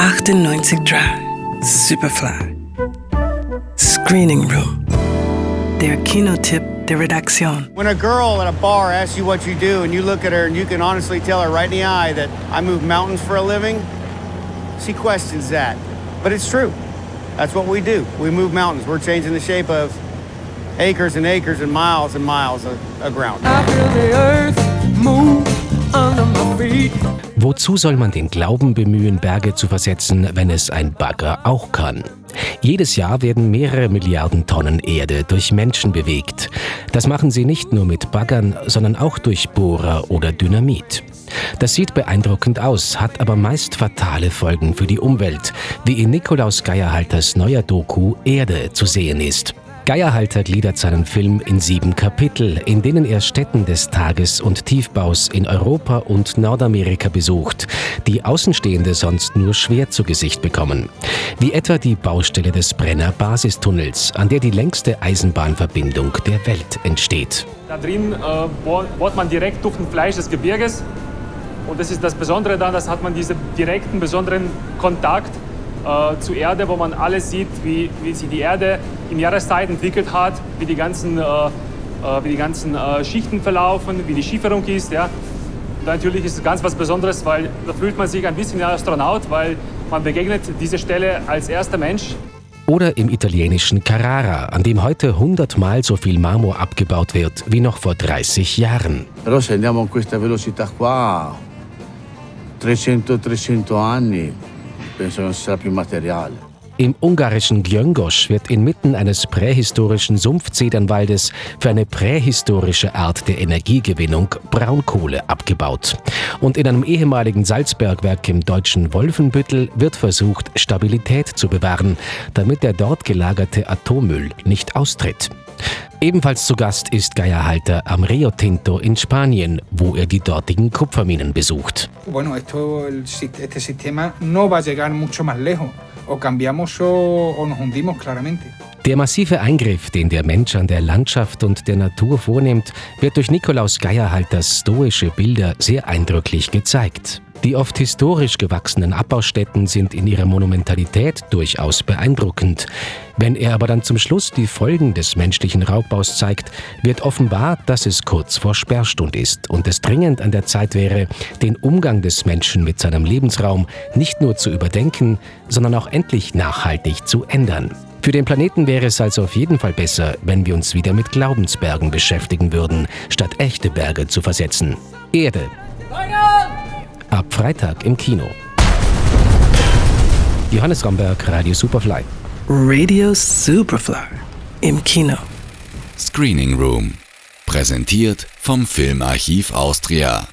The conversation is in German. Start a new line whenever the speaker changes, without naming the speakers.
98 Drive, Superfly. Screening Room. Der Kinotipp der Redaktion.
When a girl at a bar asks you what you do and you look at her and you can honestly tell her right in the eye that I move mountains for a living, she questions that. But it's true. That's what we do. We move mountains. We're changing the shape of acres and acres and miles and miles of, of ground.
I feel the earth move under my feet.
Wozu soll man den Glauben bemühen, Berge zu versetzen, wenn es ein Bagger auch kann? Jedes Jahr werden mehrere Milliarden Tonnen Erde durch Menschen bewegt. Das machen sie nicht nur mit Baggern, sondern auch durch Bohrer oder Dynamit. Das sieht beeindruckend aus, hat aber meist fatale Folgen für die Umwelt, wie in Nikolaus Geierhalters neuer Doku Erde zu sehen ist. Geierhalter gliedert seinen Film in sieben Kapitel, in denen er Stätten des Tages- und Tiefbaus in Europa und Nordamerika besucht, die Außenstehende sonst nur schwer zu Gesicht bekommen. Wie etwa die Baustelle des Brenner Basistunnels, an der die längste Eisenbahnverbindung der Welt entsteht.
Da drin äh, bohr- bohrt man direkt durch den Fleisch des Gebirges. Und das ist das Besondere daran, dass hat man diesen direkten, besonderen Kontakt äh, zur Erde, wo man alles sieht, wie, wie sich die Erde in Jahreszeit entwickelt hat, wie die ganzen, äh, äh, wie die ganzen äh, Schichten verlaufen, wie die Schieferung ist. Ja. Und natürlich ist es ganz was Besonderes, weil da fühlt man sich ein bisschen wie ein Astronaut, weil man begegnet diese Stelle als erster Mensch.
Oder im italienischen Carrara, an dem heute hundertmal so viel Marmor abgebaut wird wie noch vor 30 Jahren.
Però se andiamo a questa velocità qua, 300-300 anni,
Im ungarischen Gyöngosch wird inmitten eines prähistorischen Sumpfzedernwaldes für eine prähistorische Art der Energiegewinnung Braunkohle abgebaut. Und in einem ehemaligen Salzbergwerk im deutschen Wolfenbüttel wird versucht, Stabilität zu bewahren, damit der dort gelagerte Atommüll nicht austritt. Ebenfalls zu Gast ist Geierhalter am Rio Tinto in Spanien, wo er die dortigen Kupferminen besucht.
Bueno, esto, este sistema no va a llegar mucho más lejos. O cambiamos o, o nos hundimos claramente.
Der massive Eingriff, den der Mensch an der Landschaft und der Natur vornimmt, wird durch Nikolaus Geierhalters stoische Bilder sehr eindrücklich gezeigt. Die oft historisch gewachsenen Abbaustätten sind in ihrer Monumentalität durchaus beeindruckend. Wenn er aber dann zum Schluss die Folgen des menschlichen Raubbaus zeigt, wird offenbar, dass es kurz vor Sperrstund ist und es dringend an der Zeit wäre, den Umgang des Menschen mit seinem Lebensraum nicht nur zu überdenken, sondern auch endlich nachhaltig zu ändern. Für den Planeten wäre es also auf jeden Fall besser, wenn wir uns wieder mit Glaubensbergen beschäftigen würden, statt echte Berge zu versetzen. Erde. Ab Freitag im Kino. Johannes Ramberg, Radio Superfly.
Radio Superfly. Im Kino.
Screening Room. Präsentiert vom Filmarchiv Austria.